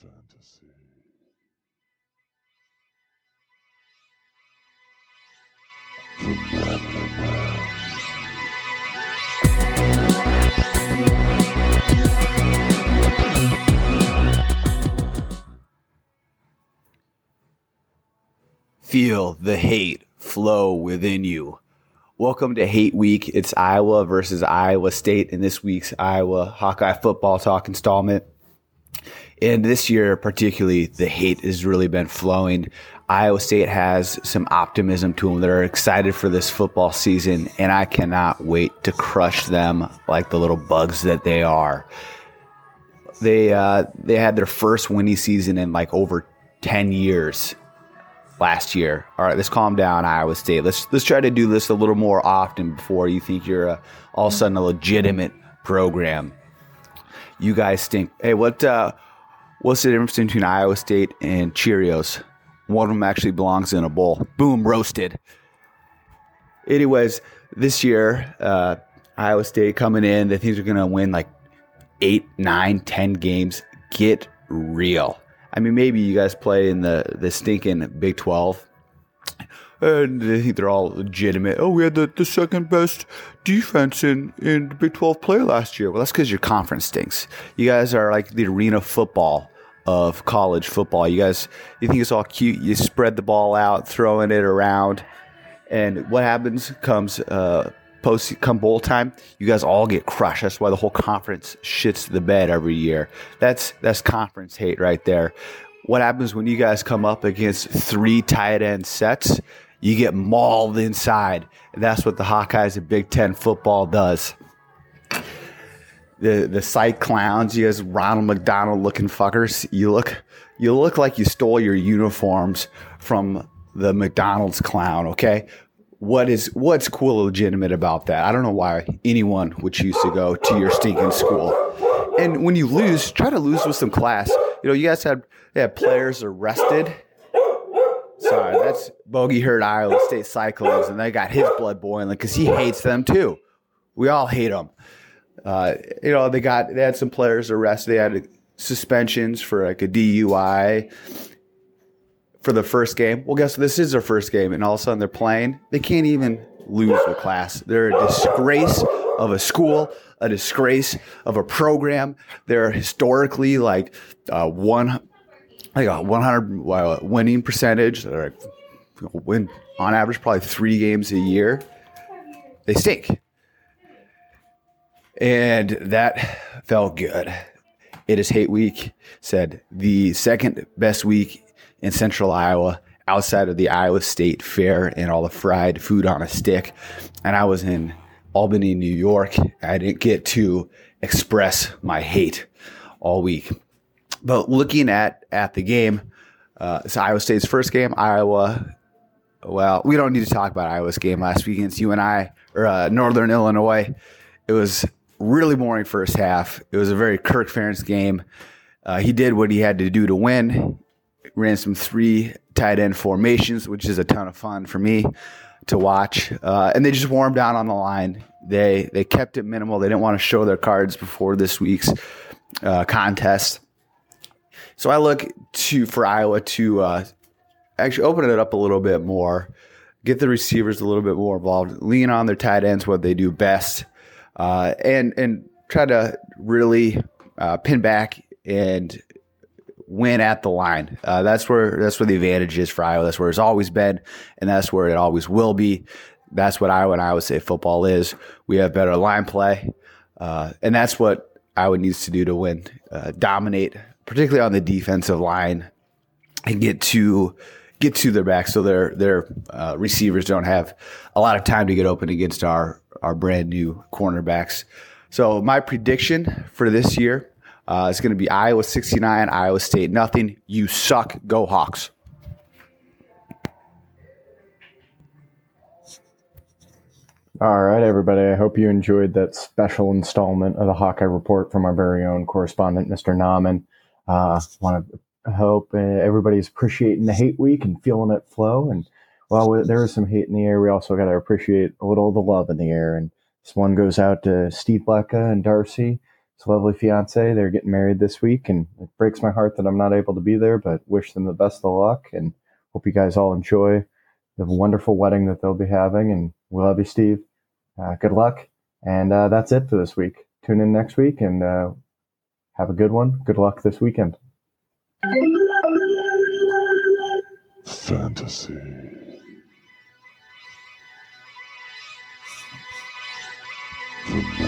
fantasy. Feel the hate flow within you. Welcome to Hate Week. It's Iowa versus Iowa State in this week's Iowa Hawkeye Football Talk installment. And this year, particularly, the hate has really been flowing. Iowa State has some optimism to them. They're excited for this football season, and I cannot wait to crush them like the little bugs that they are. They uh, they had their first winning season in like over ten years last year. All right, let's calm down, Iowa State. Let's let's try to do this a little more often before you think you're a, all of a sudden a legitimate program. You guys stink. Hey, what uh, what's the difference between Iowa State and Cheerios? One of them actually belongs in a bowl. Boom, roasted. Anyways, this year, uh, Iowa State coming in, they think they're going to win like eight, nine, ten games. Get real. I mean, maybe you guys play in the the stinking Big Twelve, and they think they're all legitimate. Oh, we had the, the second best defense in in the Big Twelve play last year. Well, that's because your conference stinks. You guys are like the arena football of college football. You guys, you think it's all cute. You spread the ball out, throwing it around, and what happens comes uh, post come bowl time, you guys all get crushed. That's why the whole conference shits the bed every year. That's that's conference hate right there. What happens when you guys come up against three tight end sets? You get mauled inside, and that's what the Hawkeyes of Big Ten football does. The the Cyclowns, you guys, Ronald McDonald looking fuckers. You look you look like you stole your uniforms from the McDonald's clown. Okay, what is what's cool legitimate about that? I don't know why anyone would choose to go to your stinking school. And when you lose, try to lose with some class. You know, you guys had had players arrested. Sorry, that's Bogey hurt Iowa State Cyclones, and they got his blood boiling because he hates them too. We all hate them. Uh, you know, they got they had some players arrested. They had suspensions for like a DUI for the first game. Well, guess what? This is their first game, and all of a sudden they're playing. They can't even lose the class. They're a disgrace of a school, a disgrace of a program. They're historically like uh, one, like a 100 uh, winning percentage. Like, win on average probably three games a year. They stink, and that felt good. It is hate week. Said the second best week in central Iowa outside of the Iowa State Fair and all the fried food on a stick. And I was in Albany, New York. I didn't get to express my hate all week. But looking at, at the game, uh, it's Iowa State's first game. Iowa, well, we don't need to talk about Iowa's game last week against UNI or uh, Northern Illinois. It was really boring first half. It was a very Kirk Ferentz game. Uh, he did what he had to do to win ran some three tight end formations, which is a ton of fun for me to watch. Uh, and they just warmed down on the line. They they kept it minimal. They didn't want to show their cards before this week's uh, contest. So I look to for Iowa to uh, actually open it up a little bit more, get the receivers a little bit more involved, lean on their tight ends, what they do best, uh, and and try to really uh, pin back and win at the line. Uh, that's where that's where the advantage is for Iowa. That's where it's always been, and that's where it always will be. That's what Iowa and Iowa State football is. We have better line play, uh, and that's what Iowa needs to do to win. Uh, dominate, particularly on the defensive line, and get to get to their back so their their uh, receivers don't have a lot of time to get open against our our brand new cornerbacks. So my prediction for this year uh, it's going to be Iowa 69, Iowa State nothing. You suck. Go Hawks. All right, everybody. I hope you enjoyed that special installment of the Hawkeye Report from our very own correspondent, Mr. Nauman. Uh, Want to hope uh, everybody's appreciating the hate week and feeling it flow. And while there is some hate in the air, we also got to appreciate a little of the love in the air. And this one goes out to Steve Lecca and Darcy his lovely fiance. They're getting married this week, and it breaks my heart that I'm not able to be there, but wish them the best of luck and hope you guys all enjoy the wonderful wedding that they'll be having. And we love you, Steve. Uh, good luck. And uh, that's it for this week. Tune in next week and uh, have a good one. Good luck this weekend. Fantasy. The